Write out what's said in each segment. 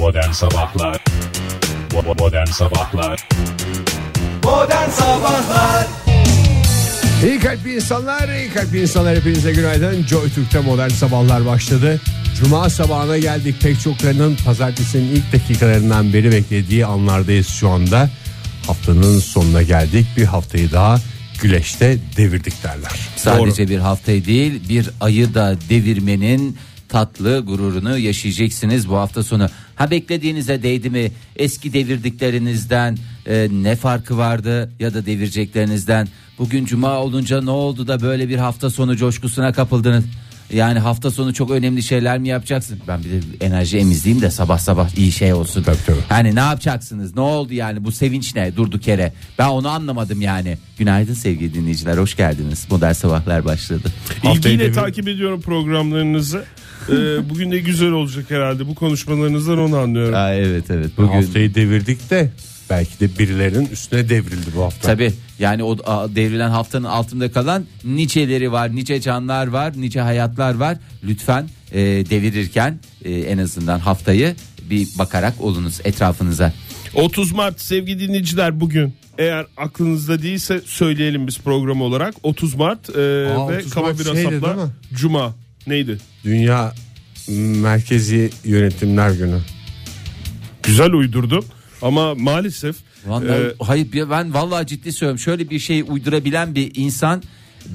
Modern Sabahlar Modern Sabahlar Modern Sabahlar İyi kalpli insanlar, iyi kalpli insanlar hepinize günaydın. Joy Türk'te modern sabahlar başladı. Cuma sabahına geldik. Pek çoklarının pazartesinin ilk dakikalarından beri beklediği anlardayız şu anda. Haftanın sonuna geldik. Bir haftayı daha güleşte devirdik derler. Sadece bir haftayı değil bir ayı da devirmenin tatlı gururunu yaşayacaksınız bu hafta sonu. Ha beklediğinize değdi mi? Eski devirdiklerinizden e, ne farkı vardı ya da devireceklerinizden? Bugün cuma olunca ne oldu da böyle bir hafta sonu coşkusuna kapıldınız? Yani hafta sonu çok önemli şeyler mi yapacaksın? Ben bir de enerji emizleyeyim de sabah sabah iyi şey olsun. Tabii, tabii. Hani ne yapacaksınız? Ne oldu yani bu sevinç ne durduk yere? Ben onu anlamadım yani. Günaydın sevgili dinleyiciler hoş geldiniz. Modern sabahlar başladı. İlgiyle takip ediyorum programlarınızı. Ee, bugün de güzel olacak herhalde. Bu konuşmalarınızdan onu anlıyorum. Aa, evet evet Bu bugün haftayı devirdik de belki de birilerinin üstüne devrildi bu hafta. tabi yani o a, devrilen haftanın altında kalan niceleri var nice canlar var nice hayatlar var lütfen e, devirirken e, en azından haftayı bir bakarak olunuz etrafınıza 30 Mart sevgili dinleyiciler bugün. Eğer aklınızda değilse söyleyelim biz program olarak. 30 Mart e, Aa, ve 30 kaba Mart bir mi? Cuma. Neydi? Dünya Merkezi Yönetimler Günü. Güzel uydurdum. Ama maalesef Vallahi, e, hayır ben vallahi ciddi söylüyorum şöyle bir şey uydurabilen bir insan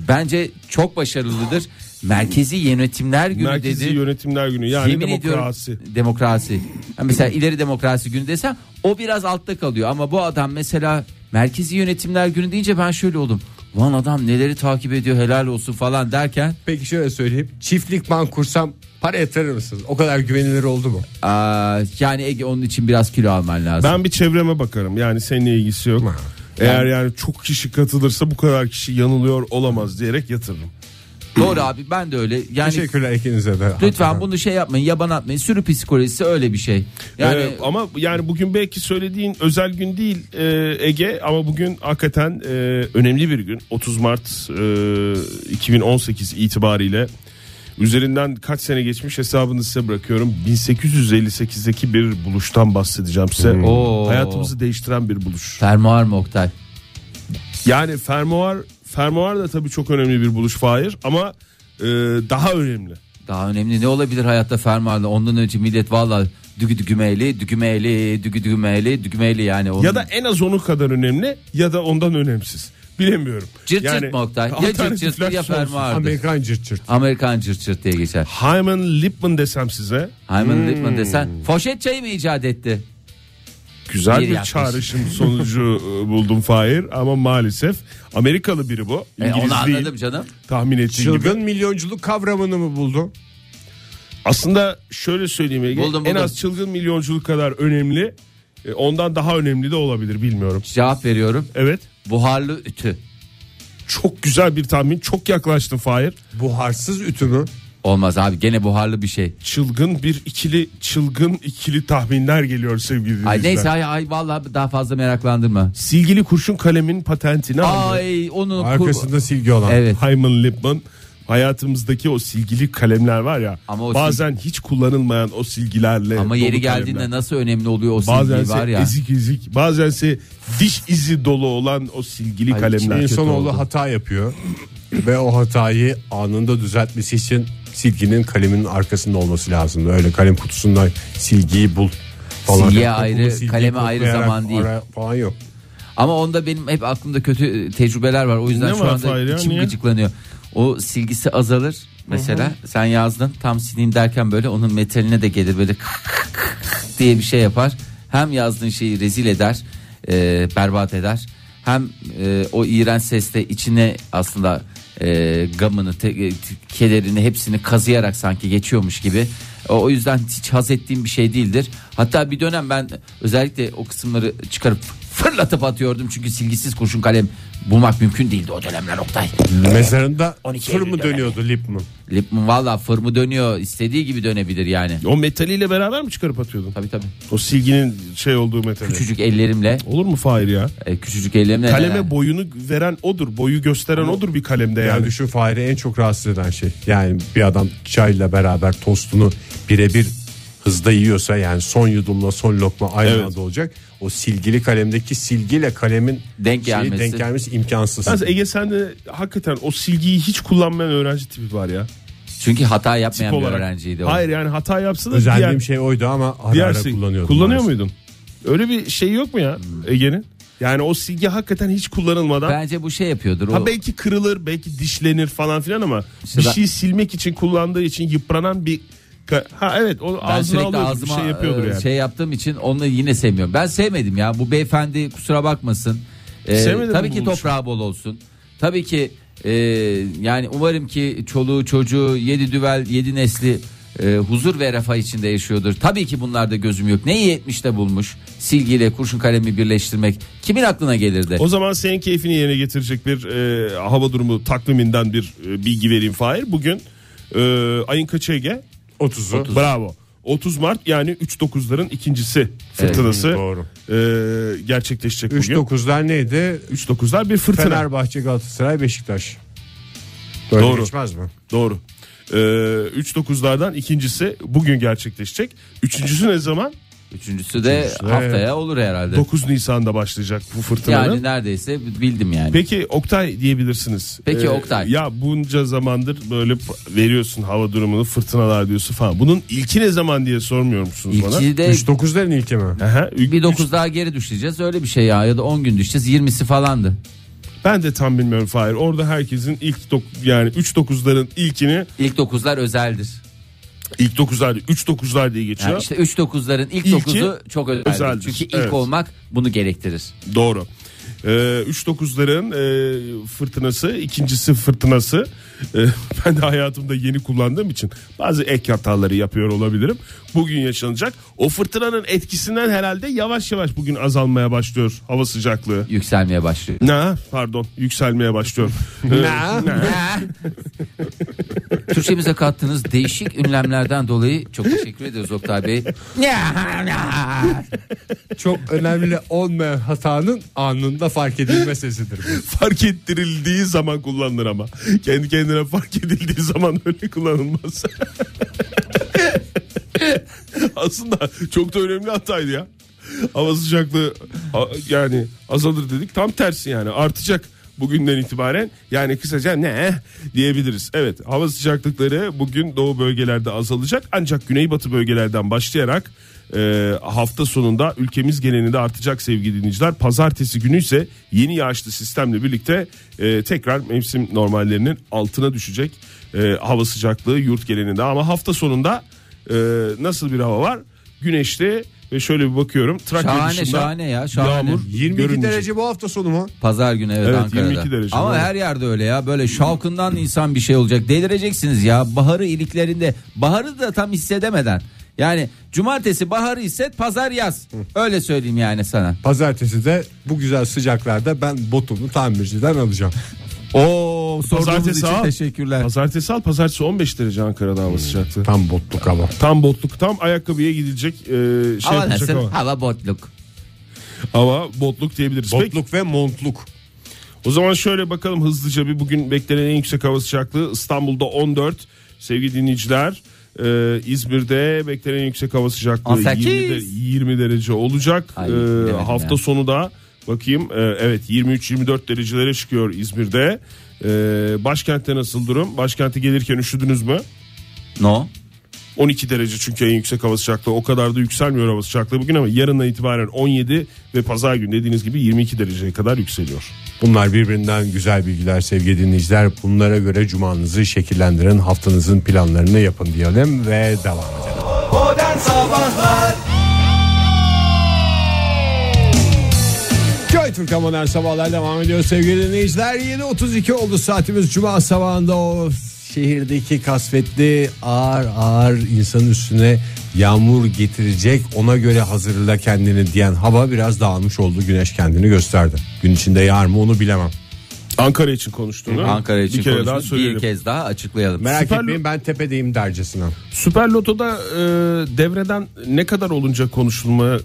bence çok başarılıdır merkezi yönetimler günü Merkezi dedi Yönetimler Günü yani Yemin demokrasi. ediyorum demokrasi. Ha mesela ileri demokrasi günü desem o biraz altta kalıyor ama bu adam mesela merkezi yönetimler günü deyince ben şöyle oldum. Lan adam neleri takip ediyor helal olsun falan derken Peki şöyle söyleyeyim. Çiftlik bank kursam para yatırır mısınız? O kadar güvenilir oldu mu? aa, yani Ege onun için biraz kilo alman lazım. Ben bir çevreme bakarım. Yani seninle ilgisi yok. Eğer yani çok kişi katılırsa bu kadar kişi yanılıyor olamaz diyerek yatırırım. Doğru abi ben de öyle. Yani Teşekkürler ikinize de. lütfen Hakikaten. bunu şey yapmayın yaban atmayın. Sürü psikolojisi öyle bir şey. Yani Ee, ama yani bugün belki söylediğin özel gün değil e, Ege ama bugün hakikaten e, önemli bir gün. 30 Mart e, 2018 itibariyle üzerinden kaç sene geçmiş hesabını size bırakıyorum. 1858'deki bir buluştan bahsedeceğim size. Oo. Hayatımızı değiştiren bir buluş. fermuar mı Oktay? Yani fermuar fermuar da tabii çok önemli bir buluş Fahir ama e, daha önemli. Daha önemli ne olabilir hayatta fermuarla? Ondan önce millet valla dügü dügümeyli, dügümeyli, dügü dügümeyli, dügümeyli yani. Onun... Ya da en az onun kadar önemli ya da ondan önemsiz. Bilemiyorum. Cırt cırt mı Oktay? Ya cırt cırt ya fermuardır. Amerikan cırt cırt. Amerikan cırt cırt diye geçer. Hyman Lipman desem size Hyman Lipman desen foşet çayı mı icat etti? Güzel Bir bir, yaklaşım. çağrışım sonucu e, buldum Fahir ama maalesef Amerikalı biri bu. E, İngiliz onu değil. anladım canım. Tahmin ettiğin Çılgın gibi. milyonculuk kavramını mı buldun? Aslında şöyle söyleyeyim Ege. Buldum, En buldum. az çılgın milyonculuk kadar önemli. e, Ondan daha önemli de olabilir bilmiyorum. Cevap veriyorum. Evet. Buharlı ütü. Çok güzel bir tahmin. Çok yaklaştın Fahir. Buharsız ütü mü? Olmaz abi gene buharlı bir şey. Çılgın bir ikili çılgın ikili tahminler geliyor sevgili dinleyiciler. Ay neyse ay, ay vallahi daha fazla meraklandırma. Silgili kurşun kalemin patentini aldı. Ay onu Arkasında silgi olan. Evet. Hyman Lipman hayatımızdaki o silgili kalemler var ya Ama bazen hiç kullanılmayan o silgilerle Ama yeri geldiğinde kalemler. nasıl önemli oluyor o silgi bazense var ya. ezik ezik bazense diş izi dolu olan o silgili Ay, kalemler. İnsanoğlu hata yapıyor ve o hatayı anında düzeltmesi için silginin kaleminin arkasında olması lazım. Öyle kalem kutusundan silgiyi bul falan. Silgiye Bunu ayrı, silgiyi kaleme ayrı zaman değil. Falan yok. Ama onda benim hep aklımda kötü e, tecrübeler var. O yüzden Ne şu anda ya, içim niye? gıcıklanıyor. O silgisi azalır. Mesela sen yazdın tam sileyim derken böyle onun metaline de gelir böyle diye bir şey yapar. Hem yazdığın şeyi rezil eder, e, berbat eder. Hem e, o iğrenç sesle içine aslında e, gamını, te- e, kederini hepsini kazıyarak sanki geçiyormuş gibi. O yüzden hiç haz ettiğim bir şey değildir. Hatta bir dönem ben özellikle o kısımları çıkarıp fırlatıp atıyordum. Çünkü silgisiz kurşun kalem bulmak mümkün değildi o dönemler Oktay. Mezarında 12 fır mı Eylül'de dönüyordu Lipman? Lipman valla fırmı dönüyor istediği gibi dönebilir yani. O metaliyle beraber mi çıkarıp atıyordun? Tabii tabii. O silginin şey olduğu metali. Küçücük ellerimle Olur mu Fahir ya? e, küçücük ellerimle Kaleme boyunu veren odur. Boyu gösteren odur bir kalemde Yani yani. düşün Fahri en çok rahatsız eden şey. Yani bir adam çayla beraber tostunu birebir hızda yiyorsa yani son yudumla son lokma aynı Evet. anda olacak. O silgili kalemdeki silgiyle kalemin Denk şeyi gelmesi. denk gelmesi imkansız. Yalnız Ege sende hakikaten o silgiyi hiç kullanmayan öğrenci tipi var ya. Çünkü hata yapmayan Tip bir olarak. öğrenciydi o. Hayır yani hata yapsa da Özendiğim diğer, şey oydu ama ara diğer ara sil- kullanıyordum. Kullanıyor maalesef. muydun? Öyle bir şey yok mu ya Ege'nin? Yani o silgi hakikaten hiç kullanılmadan Bence bu şey yapıyordur. O, Ha belki kırılır, belki dişlenir falan filan ama İşte bir ben- şey silmek için kullandığı için yıpranan bir ha evet o ben ağzına sürekli alıyordur, ağzıma şey yapıyordur e, yani. şey yaptığım için onu yine sevmiyorum. Ben sevmedim ya. Bu beyefendi kusura bakmasın. E, Sevmedin tabii ki bu buluşu? toprağı bol olsun. Tabii ki e, yani umarım ki çoluğu çocuğu yedi düvel yedi nesli e, huzur ve refah içinde yaşıyordur. Tabii ki bunlarda gözüm yok. Ne iyi etmiş de bulmuş. Silgiyle kurşun kalemi birleştirmek kimin aklına gelirdi? O zaman senin keyfini yerine getirecek bir e, hava durumu takviminden bir e, bilgi vereyim Fahir. Bugün e, ayın kaçı Ege? 30'u. Bravo. 30 Mart yani 3.9'ların ikincisi fırtınası doğru. e, gerçekleşecek 3 bugün. 9'lar neydi? 3.9'lar bir fırtına. Fenerbahçe, Galatasaray, Beşiktaş. Böyle Doğru. geçmez mi? Doğru. E, 3.9'lardan ikincisi bugün gerçekleşecek. Üçüncüsü ne zaman? Üçüncüsü de Üçüncüsü de- haftaya olur herhalde. 9 Nisan'da başlayacak bu fırtınanın. Yani neredeyse bildim yani. Peki Oktay diyebilirsiniz. Peki Oktay. Ya bunca zamandır böyle p- veriyorsun hava durumunu fırtınalar diyorsun falan. Bunun ilki ne zaman diye sormuyor musunuz bana? İlki de 3 9'ların ilki mi? Aha, ilk- bir 9 daha geri düşeceğiz öyle bir şey ya ya da 10 gün düşeceğiz 20'si falandı. Ben de tam bilmiyorum Fahir. Orada herkesin ilk dok- yani 3 9'ların ilkini İlk 9'lar özeldir. İlk 9'lar 3 9'lar diye geçiyor. Yani işte 3 9'ların ilk İlki 9'u çok özeldir. özeldir, Çünkü ilk evet. olmak bunu gerektirir. Doğru. Ee, 3 9'ların e, fırtınası, ikincisi fırtınası. E, ben de hayatımda yeni kullandığım için bazı ek hataları yapıyor olabilirim. Bugün yaşanacak. O fırtınanın etkisinden herhalde yavaş yavaş bugün azalmaya başlıyor hava sıcaklığı. Yükselmeye başlıyor. Ne? Pardon, yükselmeye başlıyor. Ee, Türkçemize kattığınız değişik ünlemlerden dolayı çok teşekkür ediyoruz Oktay Bey. Çok önemli olmayan hatanın anında fark edilme sesidir bu. fark ettirildiği zaman kullanılır ama. Kendi kendine fark edildiği zaman öyle kullanılmaz. Aslında çok da önemli hataydı ya. Hava sıcaklığı yani azalır dedik tam tersi yani artacak bugünden itibaren yani kısaca ne diyebiliriz. Evet hava sıcaklıkları bugün doğu bölgelerde azalacak ancak güneybatı bölgelerden başlayarak e, hafta sonunda ülkemiz genelinde artacak sevgili dinleyiciler. Pazartesi günü ise yeni yağışlı sistemle birlikte e, tekrar mevsim normallerinin altına düşecek e, hava sıcaklığı yurt genelinde ama hafta sonunda e, nasıl bir hava var? Güneşli ve şöyle bir bakıyorum Trakya Şahane dışında şahane ya şahane. yağmur 22 görünmeyecek. derece bu hafta sonu mu? Pazar günü evet, Evet, Ankara'da. 22 derece, Ama doğru. her yerde öyle ya böyle şavkından insan bir şey olacak. Delireceksiniz ya baharı iliklerinde. Baharı da tam hissedemeden. Yani cumartesi baharı hisset pazar yaz. Öyle söyleyeyim yani sana. Pazartesi de bu güzel sıcaklarda ben botumu tamirciden alacağım. Oo sorduğunuz Pazartesi için al. teşekkürler. Pazartesi al pazartesi 15 derece Ankara'da hava sıcaklığı. Tam botluk hava. Tam botluk tam ayakkabıya gidilecek e, şey Hava yapacak nasıl? hava. Hava botluk. Hava botluk diyebiliriz. Peki, Botluk ve montluk. o zaman şöyle bakalım hızlıca bir bugün beklenen en yüksek hava sıcaklığı İstanbul'da 14 sevgili dinleyiciler. E, İzmir'de beklenen en yüksek hava sıcaklığı 18. 20, de- 20 derece olacak. Ay, E, bilemedim hafta ya. sonu da bakayım e, evet 23-24 derecelere çıkıyor İzmir'de. E, başkentte nasıl durum? Başkente gelirken üşüdünüz mü? No. 12 derece çünkü en yüksek hava sıcaklığı o kadar da yükselmiyor hava sıcaklığı bugün ama yarından itibaren 17 ve pazar günü dediğiniz gibi 22 dereceye kadar yükseliyor. Bunlar birbirinden güzel bilgiler sevgili dinleyiciler. Bunlara göre cumanızı şekillendirin, haftanızın planlarını yapın diyelim ve devam edelim. Modern Sabahlar Joy Türk'e modern sabahlar devam ediyor sevgili dinleyiciler. 7.32 oldu saatimiz cuma sabahında o şehirdeki kasvetli ağır ağır insanın üstüne yağmur getirecek ona göre hazırla kendini diyen hava biraz dağılmış oldu. Güneş kendini gösterdi. Gün içinde yağar mı onu bilemem. Ankara için konuştuğunu Ankara için bir kere daha söyleyelim. Bir kez daha açıklayalım. Merak Süper etmeyin ben tepedeyim dercesine. Süper Loto'da e, devreden ne kadar olunca konuşulmaya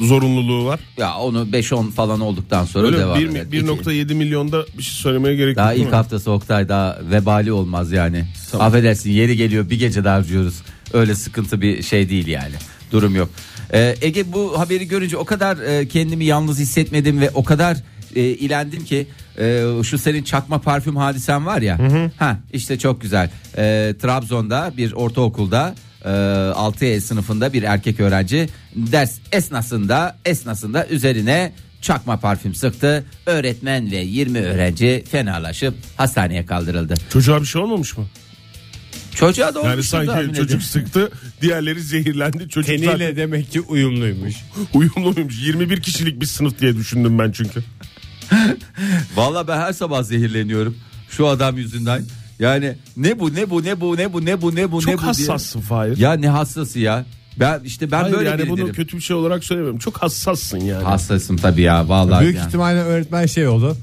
zorunluluğu var. Ya onu 5-10 falan olduktan sonra Öyle devam eder. 1.7 milyonda bir şey söylemeye gerek Daha yok. değil ilk mi? haftası Oktay daha vebali olmaz yani. Affedersin yeri geliyor bir gece daha harcıyoruz. Öyle sıkıntı bir şey değil yani. Durum yok. Ee, Ege bu haberi görünce o kadar e, kendimi yalnız hissetmedim ve o kadar e, ilendim ki e, şu senin çakma parfüm hadisen var ya. Ha işte çok güzel. E, Trabzon'da bir ortaokulda e, 6E sınıfında bir erkek öğrenci ders esnasında esnasında üzerine çakma parfüm sıktı. Öğretmen ve 20 öğrenci fenalaşıp hastaneye kaldırıldı. Çocuğa bir şey olmamış mı? Çocuğa da Yani olmuştur sanki tahmin çocuk ediyorum. sıktı, diğerleri zehirlendi. Çocuk Teniyle zaten demek ki uyumluymuş. uyumlu muymuş? 21 kişilik bir sınıf diye düşündüm ben çünkü. Vallahi ben her sabah zehirleniyorum şu adam yüzünden. Yani ne bu ne bu ne bu ne bu ne bu ne bu ne Çok bu diye. hassassın Fahir. Ya ne hassası ya. Ben işte ben Hayır böyle yani bunu derim. kötü bir şey olarak söylemiyorum. Çok hassassın yani. Hassasım tabii ya vallahi. Büyük yani. ihtimalle öğretmen şey oldu.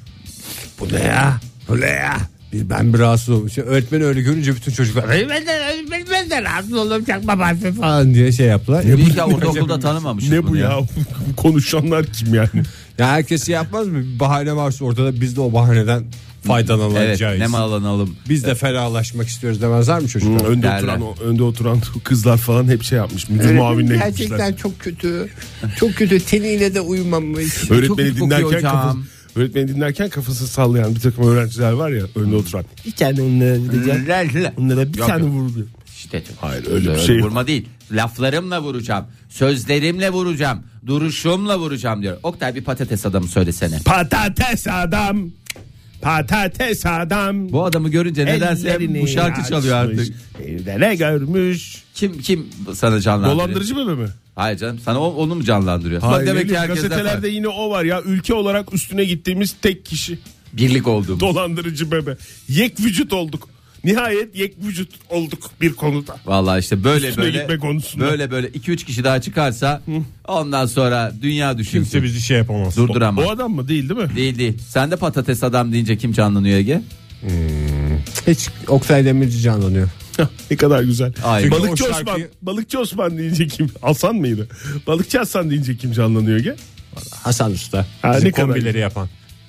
Bu ne ya? Bu ne ya? Bir- Ben bir rahatsız oldum. İşte öğretmeni öyle görünce bütün çocuklar "Ay, ben de, ben, ben de rahatsız oldum çakma parfüm falan diye şey yaptılar. İyi ki ortaokulda tanımamışız ne bu ya? Konuşanlar kim yani? Ya herkes şey yapmaz mı? Bir bahane varsa ortada biz de o bahaneden Evet faydalanacağız. ne malanalım. Biz de ferahlaşmak istiyoruz demezler mi çocuklar? önde Derler. oturan o- önde oturan kızlar falan hep şey yapmış. Müdür muavinine gitmişler. Gerçekten çok kötü. Çok kötü. Teniyle de uyumamış. Öğretmeni dinlerken kafası, öğretmeni dinlerken kafası sallayan bir takım öğrenciler var ya önde oturan. Bir tane onlara. Onlara bir Yok, tane vuruluyor. İşte Hayır, öyle bir şey. Vurma değil. Laflarımla vuracağım. Sözlerimle vuracağım. Duruşumla vuracağım diyor. Oktay bir patates adamı söylesene. Patates adam. Patates adam. Bu adamı görünce nedense bu şarkı çalıyor artık. Evde ne görmüş? Kim kim sana canlandırıyor? Dolandırıcı bebe mi? Hayır canım sana o- onu mu canlandırıyor? Bak Hayır, demek ne ki gazetelerde yine o var ya ülke olarak üstüne gittiğimiz tek kişi birlik olduğumuz. dolandırıcı bebe. Yek vücut olduk. Nihayet yek vücut olduk bir konuda. Vallahi işte böyle Üstüne böyle konusunda. böyle böyle 2 3 kişi daha çıkarsa ondan sonra dünya düşünsün. Kimse bizi şey yapamaz. Durduramaz. O adam mı değil değil mi? Değil değil. Sen de patates adam deyince kim canlanıyor Ege? Hiç Oktay Demirci canlanıyor. ne kadar güzel. Ay. Çünkü Balıkçı o Osman. şarkıyı- Balıkçı Osman deyince kim? Hasan mıydı? Balıkçı Hasan deyince kim canlanıyor ki? Hasan Usta. Ha, Bizim ne kadar kombileri yapan.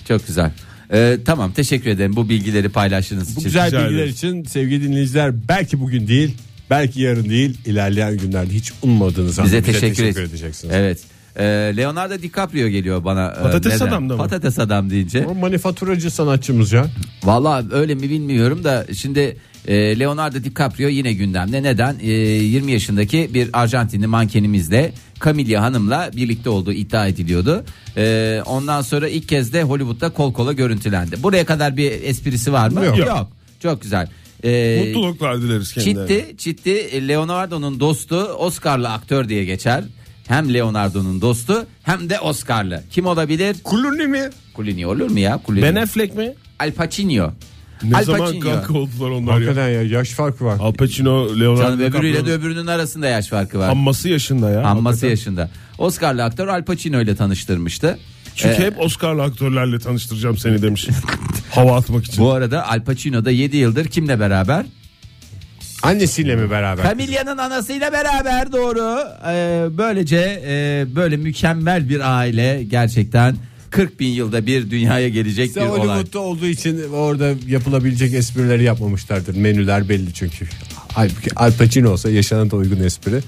Çok güzel. Ee, tamam teşekkür ederim bu bilgileri paylaştığınız Bu için. güzel rica bilgiler ederim. için sevgili dinleyiciler belki bugün değil belki yarın değil ilerleyen günlerde hiç ummadığınız anda Bize teşekkür, et- edeceksiniz. Evet. Ee, Leonardo DiCaprio geliyor bana. Ee, Patates neden? adam da mı? Patates adam deyince. O manifaturacı sanatçımız ya. Valla öyle mi bilmiyorum da şimdi e, Leonardo DiCaprio yine gündemde. Neden? E, 20 yaşındaki bir Arjantinli mankenimizle Camilla Hanım'la birlikte olduğu iddia ediliyordu. E, ondan sonra ilk kez de Hollywood'da kol kola görüntülendi. Buraya kadar bir esprisi var mı? Yok. Çok güzel. E, Mutluluklar dileriz kendilerine. Çitti, Çitti Leonardo'nun dostu Oscar'lı aktör diye geçer. Hem Leonardo'nun dostu hem de Oscar'lı. Kim olabilir? Kuluni mi? Kulini olur mu ya? Kulini. Ben Affleck mi? Al Pacino. Ne Al zaman Pacino. kanka oldular onlar ya? Hakikaten ya yaş farkı var. Al Pacino, Leonardo Canım öbürüyle de DiCaprio. öbürünün arasında yaş farkı var. Hamması yaşında ya. Hamması Hakikaten. yaşında. Oscar'lı aktör Al Pacino ile tanıştırmıştı. Çünkü Ee, hep Oscar'lı aktörlerle tanıştıracağım seni demiş. Hava atmak için. bu arada Al Pacino da 7 yıldır kimle beraber? Annesiyle mi beraber? Camilla'nın anasıyla beraber doğru. Ee, böylece e, böyle mükemmel bir aile gerçekten 40 bin yılda bir dünyaya gelecek İşte bir olay. Hollywood'da olduğu için orada yapılabilecek esprileri yapmamışlardır. Menüler belli çünkü. Halbuki Al Pacino olsa yaşana da uygun espri.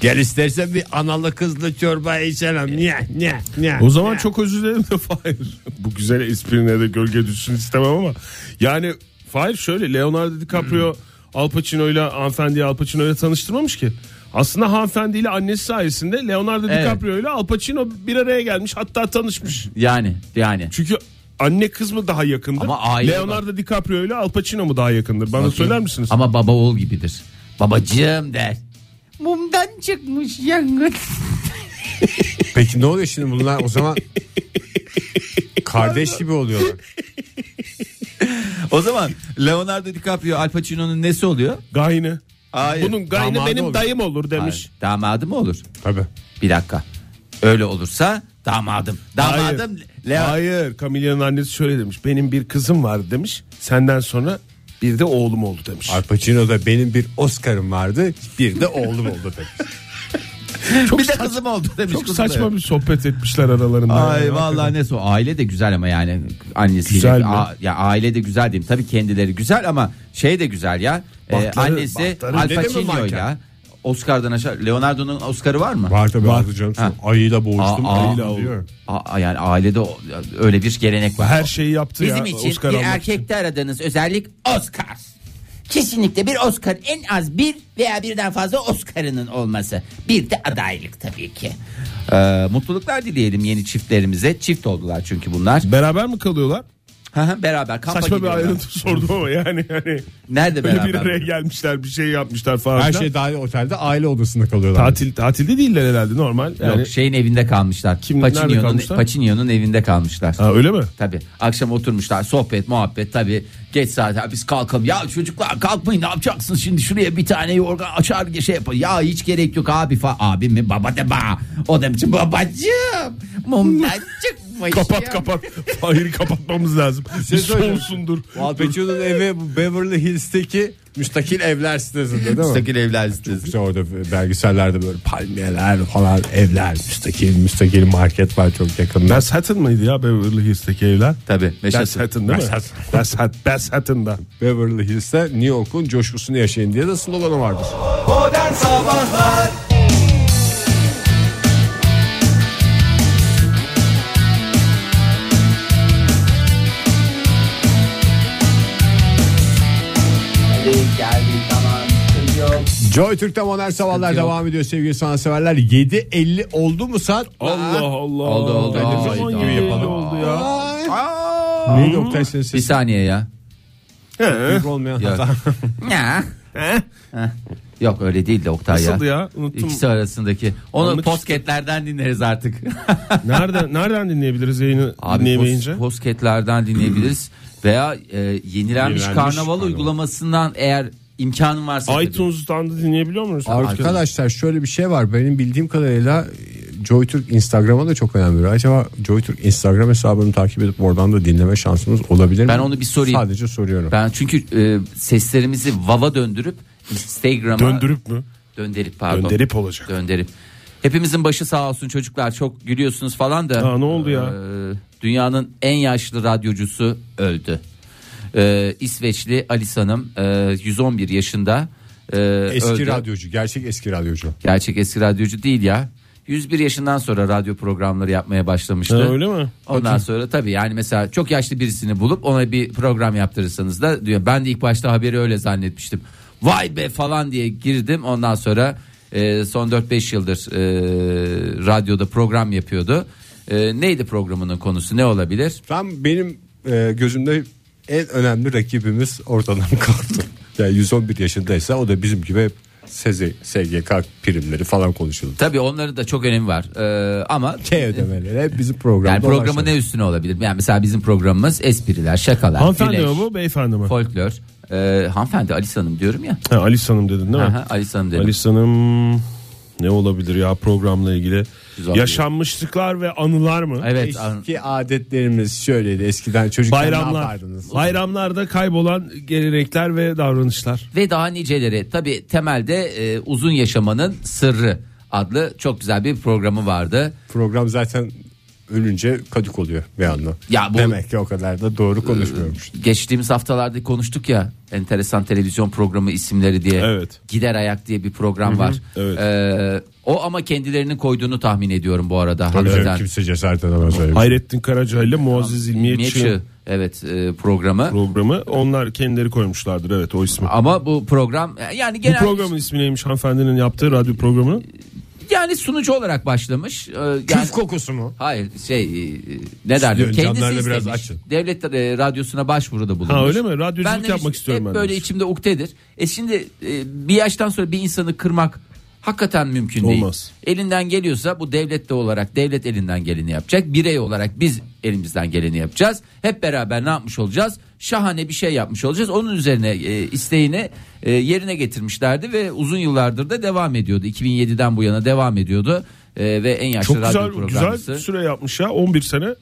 Gel istersen bir analı kızlı çorba içelim. Niye niye niye. O zaman çok özür dilerim de Fahir. Bu güzel esprine de gölge düşsün istemem ama. Yani Fahir şöyle Leonardo DiCaprio Al Pacino ile hanımefendiyi Al Pacino ile tanıştırmamış ki. Aslında hanımefendiyle annesi sayesinde Leonardo Evet. DiCaprio ile Al Pacino bir araya gelmiş hatta tanışmış. Yani yani. Çünkü anne kız mı daha yakındır? Ama aile Leonardo DiCaprio ile Al Pacino mu daha yakındır? Bana söyler misiniz? Ama baba oğul gibidir. Babacığım der. Mumdan çıkmış yangın. Peki ne oluyor şimdi bunlar o zaman kardeş gibi oluyorlar. O zaman Leonardo DiCaprio Al Pacino'nun nesi oluyor? Gayne. Hayır. Bunun gayne Damadı benim olur. dayım olur demiş. Hayır, damadı mı olur? Tabii. Bir dakika. Öyle olursa damadım. Damadım Hayır. Leo- Hayır. Camilla'nın annesi şöyle demiş. Benim bir kızım vardı demiş. Senden sonra bir de oğlum oldu demiş. Al Pacino'da benim bir Oscar'ım vardı bir de oğlum oldu demiş. Çok bir de kızım oldu demiş. Çok saçma bir sohbet etmişler aralarında. Ay Yani. vallahi ne so aile de güzel ama yani annesiyle Güzel mi? A- ya aile de güzel diyeyim. Tabii kendileri güzel ama şey de güzel ya. Ee, Bahtları- annesi bahtları Al Pacino ya. Oscar'dan aşağı Leonardo'nun Oscar'ı var mı? Var tabii vardı canım. Ha. Ayıyla boğuştum. Aa, aa, ayıyla aa. alıyorum. A- yani ailede öyle bir gelenek var. Her şeyi yaptı Bizim ya. için Oscar bir erkekte aradığınız özellik Oscar. Kesinlikle bir Oscar en az bir veya birden fazla Oscar'ının olması. Bir de adaylık tabii ki. Ee, mutluluklar dileyelim yeni çiftlerimize. Çift oldular çünkü bunlar. Beraber mi kalıyorlar? Beraber kampa Saçma bir gidiyorlar. ayrıntı sordum ama yani hani Nerede böyle beraber? bir araya gelmişler bir şey yapmışlar falan. Her filan. şey dahil otelde aile odasında kalıyorlar. tatil tatilde değiller herhalde normal. Yani Yok şeyin evinde kalmışlar. Kim- nerede Pacino'nun kalmışlar? Pacino'nun evinde kalmışlar. ha, öyle mi? Tabi akşam oturmuşlar sohbet muhabbet tabi geç saat "Ya biz kalkalım ya çocuklar kalkmayın ne yapacaksınız şimdi şuraya bir tane yorgan açar şey yapar ya hiç gerek yok abi fa abi mi baba de ba o da babacığım mumdan çıkmış Kapat ya." kapat. Hayır kapatmamız lazım. Bir şey söyleyeceğim. soğusundur. Al Pacino'nun evi bu Beverly Hills'teki müstakil evler sitesinde değil mi? Müstakil evler sitesi. İşte orada belgesellerde böyle palmiyeler falan evler müstakil müstakil market var çok yakında. Manhattan mıydı ya Beverly Hills'teki evler? Tabi Manhattan değil mi? Manhattan. Manhattan'da. Beverly Hills'te New York'un coşkusunu yaşayın diye de sloganı vardır. Modern Sabahlar Joy Türk'te modern sabahlar devam ediyor sevgili sanatseverler. 7.50 oldu mu saat? Allah Allah. Oldu, oldu. Ay, zaman ay, gibi yapalım oldu ya. Neydi Oktay senin Bir sesin? saniye ya. Büyük olmayan Yok. hata. Ya. Heh. Yok öyle değil de Oktay ya. Nasıldı ya? Unuttum. İkisi arasındaki. Onu Anlık- podcastlerden dinleriz artık. Nereden nereden dinleyebiliriz yayını Abi dinleyemeyince? pos- podcastlerden dinleyebiliriz. Veya e, yenilenmiş, Yenilenmiş karnaval karnaval. uygulamasından eğer imkanın varsa. tabii. iTunes'tan da dinleyebiliyor muyuz? Arkadaşlar şöyle bir şey var. Benim bildiğim kadarıyla JoyTürk Instagram'a da çok önemli. Acaba JoyTürk Instagram hesabını takip edip oradan da dinleme şansımız olabilir mi? Ben onu bir sorayım. Sadece soruyorum. Ben çünkü e, seslerimizi vava döndürüp Instagram'a Döndürüp mü? döndürüp pardon. Döndürüp olacak. Döndürüp. Hepimizin başı sağ olsun çocuklar çok gülüyorsunuz falan da. Aa, ne oldu ya? e, dünyanın en yaşlı radyocusu öldü. E, İsveçli Alice Hanım e, 111 yaşında. e, Eski öldü. radyocu, gerçek eski radyocu. Gerçek eski radyocu değil ya. 101 yaşından sonra radyo programları yapmaya başlamıştı. Ha, öyle mi? Ondan sonra tabii yani mesela çok yaşlı birisini bulup ona bir program yaptırırsanız da diyor ben de ilk başta haberi öyle zannetmiştim. Vay be falan diye girdim ondan sonra e, son 4-5 yıldır e, radyoda program yapıyordu. E, neydi programının konusu ne olabilir? Tam benim e, gözümde en önemli rakibimiz ortadan kalktı. Yani 111 yaşındaysa o da bizim gibi SZ, SGK primleri falan konuşuldu. Tabii onların da çok önemi var E, ama K ödemeleri hep bizim programda yani programı şey. ne üstüne olabilir? Yani mesela bizim programımız espriler, şakalar, Hanımefendi güleş, mi bu beyefendi mi? folklor. E, hanımefndi Alice Hanım diyorum ya. Ha, Alice Hanım dedin değil mi? Aha, Alice Hanım dedim. Alice Hanım ne olabilir ya programla ilgili? Güzel. Yaşanmışlıklar ve anılar mı? Evet. an- Eski adetlerimiz şöyleydi eskiden çocukken ne Bayramlar. yapardınız? Bayramlarda kaybolan gelenekler ve davranışlar. Ve daha niceleri. Tabi temelde e, uzun yaşamanın sırrı adlı çok güzel bir programı vardı. Program zaten ölünce kadük oluyor bir anda. Ya bu- Demek ki o kadar da doğru konuşmuyormuş. Geçtiğimiz haftalarda konuştuk ya enteresan televizyon programı isimleri diye. Evet. Gider Ayak diye bir program var. evet. Ee, o ama kendilerinin koyduğunu tahmin ediyorum bu arada. Tabii hakikaten. kimse cesaret edemez şey. Hayrettin Karaca ile Muazzez İlmiyetçi Evet e, programı. programı. Onlar kendileri koymuşlardır evet o ismi. Ama bu program yani Bu genel programın ismi neymiş hanımefendinin yaptığı radyo programı? Yani sunucu olarak başlamış. Ee, yani, Küf kokusu mu? Hayır şey e, ne derler kendisi camlarını biraz istemiş. açın. Devlet e, radyosuna başvuruda bulunmuş. Ha, öyle mi? Radyoculuk Ben demiş, yapmak istiyorum hep ben böyle demiş. içimde uktedir. E şimdi e, bir yaştan sonra bir insanı kırmak hakikaten mümkün değil. Olmaz. Elinden geliyorsa bu devlette olarak devlet elinden geleni yapacak. Birey olarak biz elimizden geleni yapacağız. Hep beraber ne yapmış olacağız? Şahane bir şey yapmış olacağız. Onun üzerine e, isteğini e, yerine getirmişlerdi ve uzun yıllardır da devam ediyordu. 2007'den bu yana devam ediyordu. E, ve en yaşlı Çok radyo güzel programcısı. güzel süre yapmış ya 11 sene.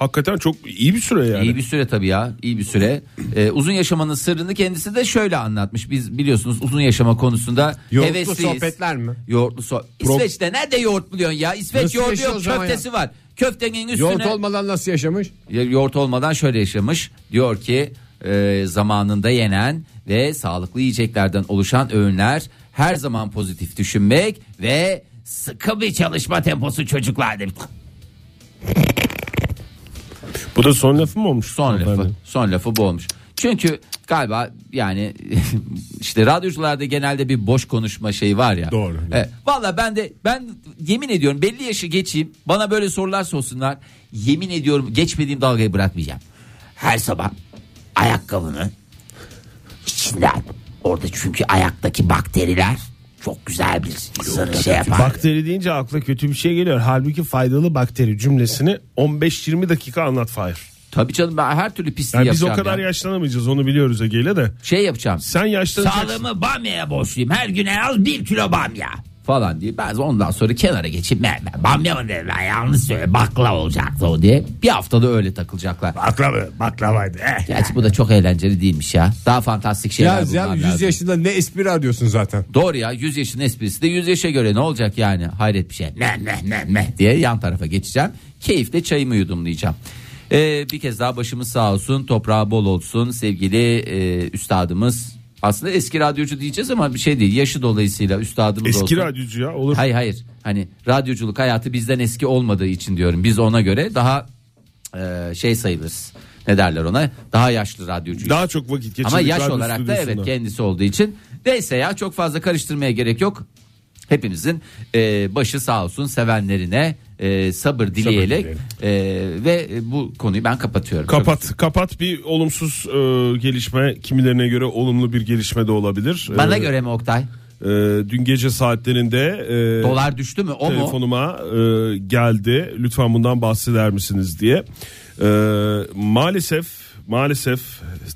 Hakikaten çok iyi bir süre yani. İyi bir süre tabii ya iyi bir süre. Ee, uzun yaşamanın sırrını kendisi de şöyle anlatmış. Biz biliyorsunuz uzun yaşama konusunda Yoğurtlu hevesliyiz. sohbetler mi? Yoğurtlu so İsveç'te nerede yoğurt buluyorsun ya? İsveç Nasıl yoğurdu yok o zaman köftesi var. Köftenin üstüne Yoğurt olmadan nasıl yaşamış? Ya- yoğurt olmadan şöyle yaşamış. Diyor ki e, zamanında yenen ve sağlıklı yiyeceklerden oluşan öğünler her zaman pozitif düşünmek ve sıkı bir çalışma temposu çocuklar demiş. Bu da son lafı mı olmuş? Son lafı. Efendim? Son lafı bu olmuş. Çünkü galiba yani işte radyocularda genelde bir boş konuşma şeyi var ya. Doğru. Evet. Valla ben de ben yemin ediyorum belli yaşı geçeyim bana böyle sorular sorsunlar. Yemin ediyorum geçmediğim dalgayı bırakmayacağım. Her sabah ayakkabını içinden orada çünkü ayaktaki bakteriler çok güzel bir insanı şey yapar. Bakteri deyince akla kötü bir şey geliyor. Halbuki faydalı bakteri cümlesini 15-20 dakika anlat Fahir. Tabii canım ben her türlü pisliği Yani biz o yapacağım kadar ya. yaşlanamayacağız onu biliyoruz Ege'yle de. Şey yapacağım. Sen yaşlanacaksın. Sağlığımı bamyaya borçluyum. Her gün en az bir kilo bamya. Falan diye. Ben ondan sonra kenara geçip ben, ben bamya mı dedim ben yanlış söyle baklava olacaktı o diye. Bir haftada öyle takılacaklar. Baklava, baklavaydı. Eh. Gerçi bu da çok eğlenceli değilmiş ya. Daha fantastik şeyler Ya, bulman ya 100 lazım. yaşında ne espri arıyorsun zaten. Doğru ya 100 yaşın esprisi de 100 yaşa göre ne olacak yani hayret bir şey. Ne ne ne ne diye yan tarafa geçeceğim. Keyifle çayımı yudumlayacağım. Ee, bir kez daha başımız sağ olsun toprağı bol olsun sevgili e, üstadımız. Aslında eski radyocu diyeceğiz ama bir şey değil yaşı dolayısıyla üstadımız Eski olsun. radyocu ya olur. Hayır hayır hani radyoculuk hayatı bizden eski olmadığı için diyorum. Biz ona göre daha e, şey sayılırız. Ne derler ona? Daha yaşlı radyocuyuz. Daha çok vakit geçirdik. Ama yaş olarak da evet kendisi olduğu için. Neyse ya çok fazla karıştırmaya gerek yok. Hepimizin e, başı sağ olsun sevenlerine e, sabır dileyerek e, ve bu konuyu ben kapatıyorum. Kapat kapat bir olumsuz e, gelişme kimilerine göre olumlu bir gelişme de olabilir. Bana E, göre mi Oktay? e, dün gece saatlerinde e, Dolar düştü mü o mu? telefonuma e, geldi. Lütfen bundan bahseder misiniz diye. E, maalesef maalesef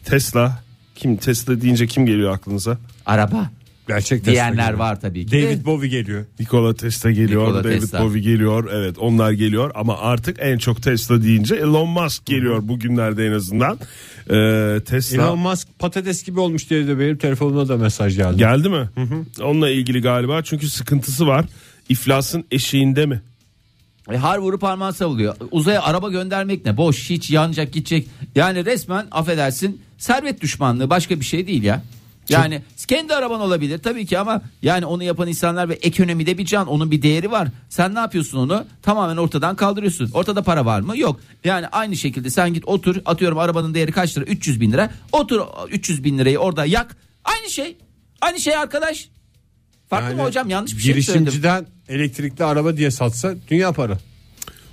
Tesla kim Tesla deyince kim geliyor aklınıza? Araba Gerçek diyenler geliyor. var tabii ki. David Bowie geliyor. Nikola Tesla geliyor, Nikola David Tesla. Bowie geliyor. Evet, onlar geliyor ama artık en çok Tesla deyince Elon Musk geliyor bugünlerde en azından. E, Tesla Elon Musk patates gibi olmuş diye de benim telefonuma da mesaj geldi. geldi mi? Onunla ilgili galiba çünkü sıkıntısı var. İflasın eşiğinde mi? E, har vurup parmağı savuruyor. Uzaya araba göndermek ne? Boş hiç yanacak gidecek. Yani resmen affedersin servet düşmanlığı başka bir şey değil ya. Yani kendi araban olabilir tabii ki ama yani onu yapan insanlar ve ekonomide bir can onun bir değeri var. Sen ne yapıyorsun onu? Tamamen ortadan kaldırıyorsun. Ortada para var mı? Yok. Yani aynı şekilde sen git otur atıyorum arabanın değeri kaç lira? 300 bin lira. Otur 300 bin lirayı orada yak. Aynı şey. Aynı şey arkadaş. Farklı mı hocam? Yanlış bir şey mi söyledim. Girişimciden elektrikli araba diye satsa dünya para.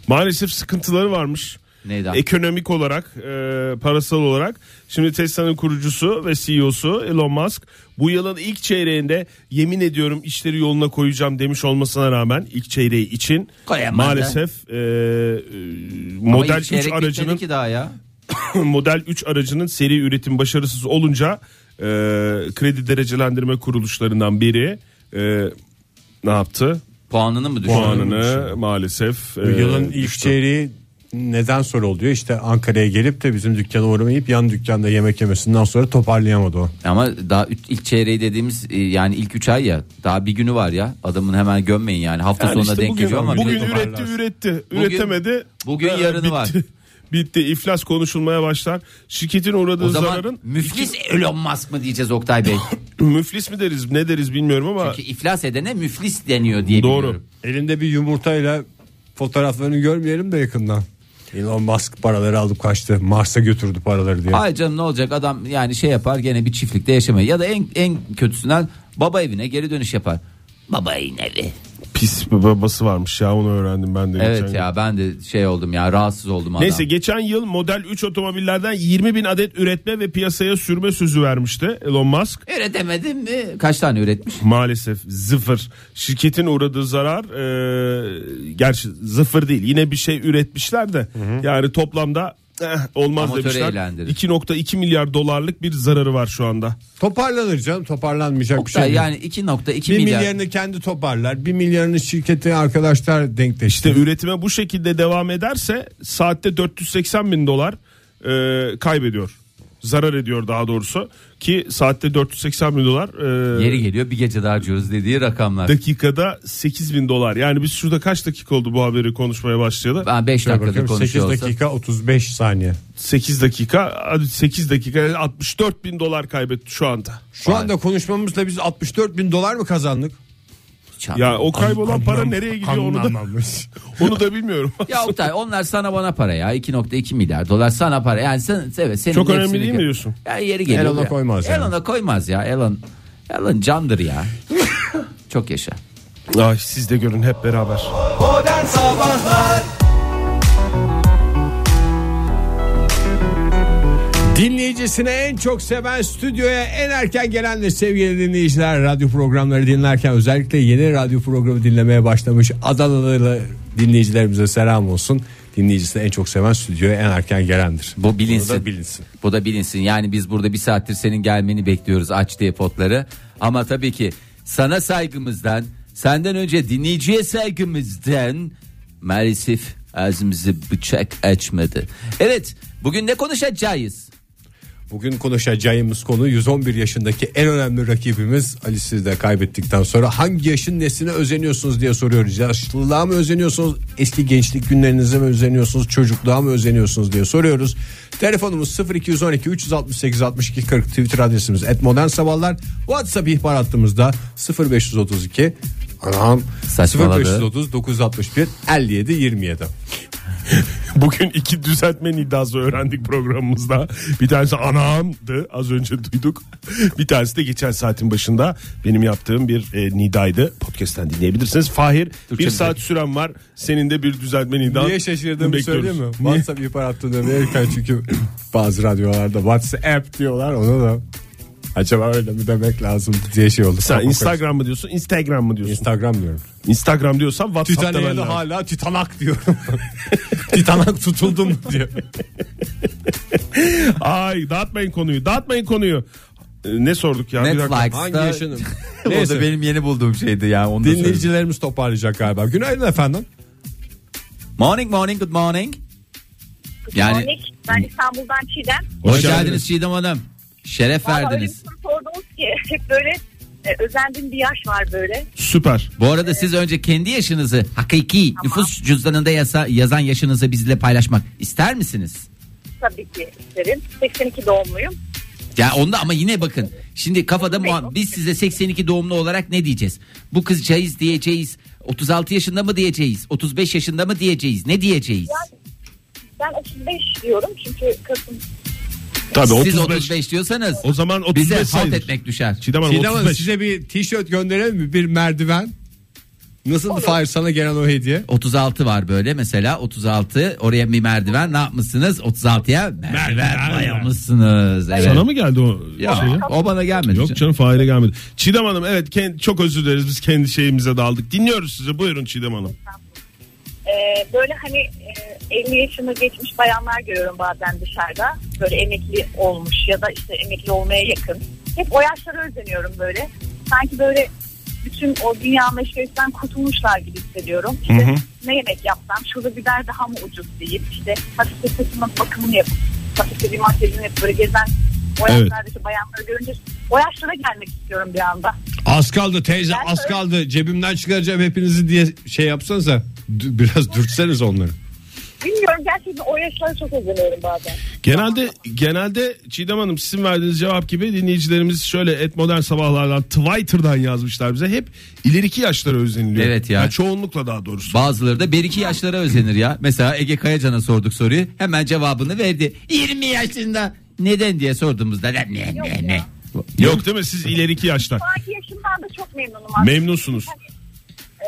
Maalesef sıkıntıları varmış. Neyden? Ekonomik olarak, e, parasal olarak. Şimdi Tesla'nın kurucusu ve CEO'su Elon Musk bu yılın ilk çeyreğinde yemin ediyorum işleri yoluna koyacağım demiş olmasına rağmen ilk çeyreği için Koyamadı. maalesef e, e, Model ilk 3 çeyrek bitmedi aracının ki daha ya. Model 3 aracının seri üretim başarısız olunca e, kredi derecelendirme kuruluşlarından biri e, ne yaptı? Puanını mı düşürdü? Puanını maalesef Bu e, yılın ilk düştü. çeyreği neden sonra oluyor? İşte Ankara'ya gelip de bizim dükkana uğramayıp yan dükkanda yemek yemesinden sonra toparlayamadı o. Ama daha ilk çeyreği dediğimiz e, yani ilk 3 ay ya daha bir günü var ya adamın hemen gömmeyin yani hafta Yani sonuna işte denk bugün, geliyor ama bugün üretti üretti Bugün- üretemedi. bugün Ee, yarını bitti. var. Bitti iflas konuşulmaya başlar. Şirketin uğradığı o zaman zararın müflis Elon Musk mı diyeceğiz Oktay Bey? müflis mi deriz ne deriz bilmiyorum ama Çünkü iflas edene müflis deniyor diye Doğru. biliyorum. Elinde bir yumurtayla fotoğraflarını görmeyelim de yakından. Elon Musk paraları alıp kaçtı. Mars'a götürdü paraları diye. Ay canım ne olacak adam yani şey yapar gene bir çiftlikte yaşamayı ya da en en kötüsünden baba evine geri dönüş yapar. Baba evi. Pis babası varmış ya onu öğrendim ben de. Evet geçen gün. ya ben de şey oldum ya rahatsız oldum adam. Neyse geçen yıl Model 3 otomobillerden 20 bin adet üretme ve piyasaya sürme sözü vermişti Elon Musk. Üretemedim mi? Kaç tane üretmiş? Maalesef sıfır. Şirketin uğradığı zarar e, gerçi sıfır değil. Yine bir şey üretmişler de yani toplamda Eh, olmaz Amatörü demişler. eğlendirir. 2.2 milyar dolarlık bir zararı var şu anda. Toparlanır canım toparlanmayacak bir Oktay şey. yani değil. 2.2 bir milyar. milyarını kendi toparlar. Bir milyarını şirketi arkadaşlar denkleştirir. İşte üretime bu şekilde devam ederse saatte 480 bin dolar e, kaybediyor. Zarar ediyor daha doğrusu ki saatte 480 bin dolar e, Yeri geliyor bir gece daha harcıyoruz dediği rakamlar. dakikada 8 bin dolar. Yani biz şurada kaç dakika oldu bu haberi konuşmaya başlayalı? Ben 5 Şöyle dakikadır bakıyorum, 8 konuşuyor olsam. dakika 35 saniye. 8 dakika hadi 8 dakika 64 bin dolar kaybetti şu anda. Şu Vay. anda konuşmamızla biz 64 bin dolar mı kazandık? Çat. Ya o kaybolan para nereye gidiyor onu da Anlamamış. onu da bilmiyorum. Ya Oktay onlar sana bana para ya 2.2 milyar dolar sana para yani sen evet senin Çok önemli değil mi diyorsun? Ya yeri geliyor. Elon'a ya. koymaz yani. Elon'a koymaz ya Elon. Elon candır ya. Çok yaşa. Ay siz de görün hep beraber. Modern Sabahlar Dinleyicisine en çok seven stüdyoya en erken gelendir sevgili dinleyiciler. Radyo programları dinlerken özellikle yeni radyo programı dinlemeye başlamış Adanalı dinleyicilerimize selam olsun. Dinleyicisine en çok seven stüdyoya en erken gelendir. Bu bilinsin. Bunu da bilinsin. Bu da bilinsin. Yani biz burada bir saattir senin gelmeni bekliyoruz aç diye potları. Ama tabii ki sana saygımızdan, senden önce dinleyiciye saygımızdan maalesef ağzımızı bıçak açmadı. Evet, bugün ne konuşacağız? Bugün konuşacağımız konu 111 yaşındaki en önemli rakibimiz Ali siz de kaybettikten sonra hangi yaşın nesine özeniyorsunuz diye soruyoruz. Yaşlılığa mı özeniyorsunuz? Eski gençlik günlerinize mi özeniyorsunuz? Çocukluğa mı özeniyorsunuz diye soruyoruz. Telefonumuz 0212 368 62 40 Twitter adresimiz @modern sabahlar. WhatsApp ihbar hattımızda 0532 Anam Saçmaladı. 0530 961 57 27. Bugün iki düzeltme iddiası öğrendik programımızda. Bir tanesi anamdı az önce duyduk. Bir tanesi de geçen saatin başında benim yaptığım bir e, nidaydı. Podcast'ten dinleyebilirsiniz. Fahir bir Türkçe saat süren var. Senin de bir düzeltme nidan. Niye şaşırdığımı bekliyoruz. söyleyeyim mi? Niye? WhatsApp ihbar verirken çünkü bazı radyolarda WhatsApp diyorlar onu da acaba öyle mi demek lazım diye şey oldu. Sen Instagram mı diyorsun Instagram mı diyorsun? Instagram diyorum. Instagram diyorsan WhatsApp Titanik'e demen de lazım. hala titanak diyorum. titanak tutuldum diyor. Ay dağıtmayın konuyu dağıtmayın konuyu. Ee, Ne sorduk ya? Bir dakika. Hangi Netflix'ta yaşının? o Neyse. da benim yeni bulduğum şeydi ya. Onu da söyleyeyim. Dinleyicilerimiz toparlayacak galiba. Günaydın efendim. Morning morning good morning. Yani Örnek, ben İstanbul'dan Çiğdem. hoş, geldiniz. Çiğdem Hanım. Şeref Valla öyle bir verdiniz. soru sordunuz ki hep böyle e, özendiğim bir yaş var böyle. Süper. Bu arada siz önce kendi yaşınızı hakiki nüfus cüzdanında yasa, yazan yaşınızı bizle paylaşmak ister misiniz? Tabii ki isterim. 82 doğumluyum. Ya onda ama yine bakın. Şimdi kafada muha- biz size 82 doğumlu olarak ne diyeceğiz? Bu kız çayiz diyeceğiz. 36 yaşında mı diyeceğiz? 35 yaşında mı diyeceğiz? Ne diyeceğiz? Ben 35 diyorum çünkü Kasım Tabii Siz 35. 35 diyorsanız O zaman 35 bize halt sayılır. etmek düşer. Çiğdem Hanım Çiğdem Hanım 35. size bir tişört gönderelim mi? Bir merdiven. Nasıl Fahir sana gelen o hediye? 36 var böyle mesela 36 oraya bir merdiven ne yapmışsınız 36'ya merdiven Merdiven. dayamışsınız. Evet. Sana mı geldi o Ya, şey? o bana gelmedi. Yok canım Fahir'e gelmedi. Çiğdem Hanım evet kend- çok özür dileriz biz kendi şeyimize daldık. Dinliyoruz sizi buyurun Çiğdem Hanım. E, böyle hani e, 50 yaşını geçmiş bayanlar görüyorum bazen dışarıda. Böyle emekli olmuş ya da işte emekli olmaya yakın. Hep o yaşlara özeniyorum böyle. Sanki böyle bütün o dünya meşgalesinden kurtulmuşlar gibi hissediyorum. İşte Hı hı. ne yemek yapsam şurada biber daha mı ucuz deyip işte hafifte saçımın bakımını yapıp hafifte bir makyajını yapıp böyle gezen o Evet. yaşlardaki bayanları görünce o yaşlara gelmek istiyorum bir anda. Az kaldı teyze Ben az öyle- kaldı cebimden çıkaracağım hepinizi diye şey yapsanıza. Biraz dürtseniz onları. Bilmiyorum gerçekten o yaşlara çok özeniyorum bazen. Genelde genelde Çiğdem Hanım sizin verdiğiniz cevap gibi dinleyicilerimiz şöyle et modern sabahlardan Twitter'dan yazmışlar bize. Hep ileriki yaşlara özeniliyor. Evet ya. Yani çoğunlukla daha doğrusu. Bazıları da 1-2 yaşlara özenir ya. Mesela Ege Kayacan'a sorduk soruyu. Hemen cevabını verdi. 20 yaşında. Neden diye sorduğumuzda ne ne Yok ne ya. ne. Yok değil mi siz ileriki yaşlar. Şu anki yaşımdan da çok memnunum aslında. Memnunsunuz.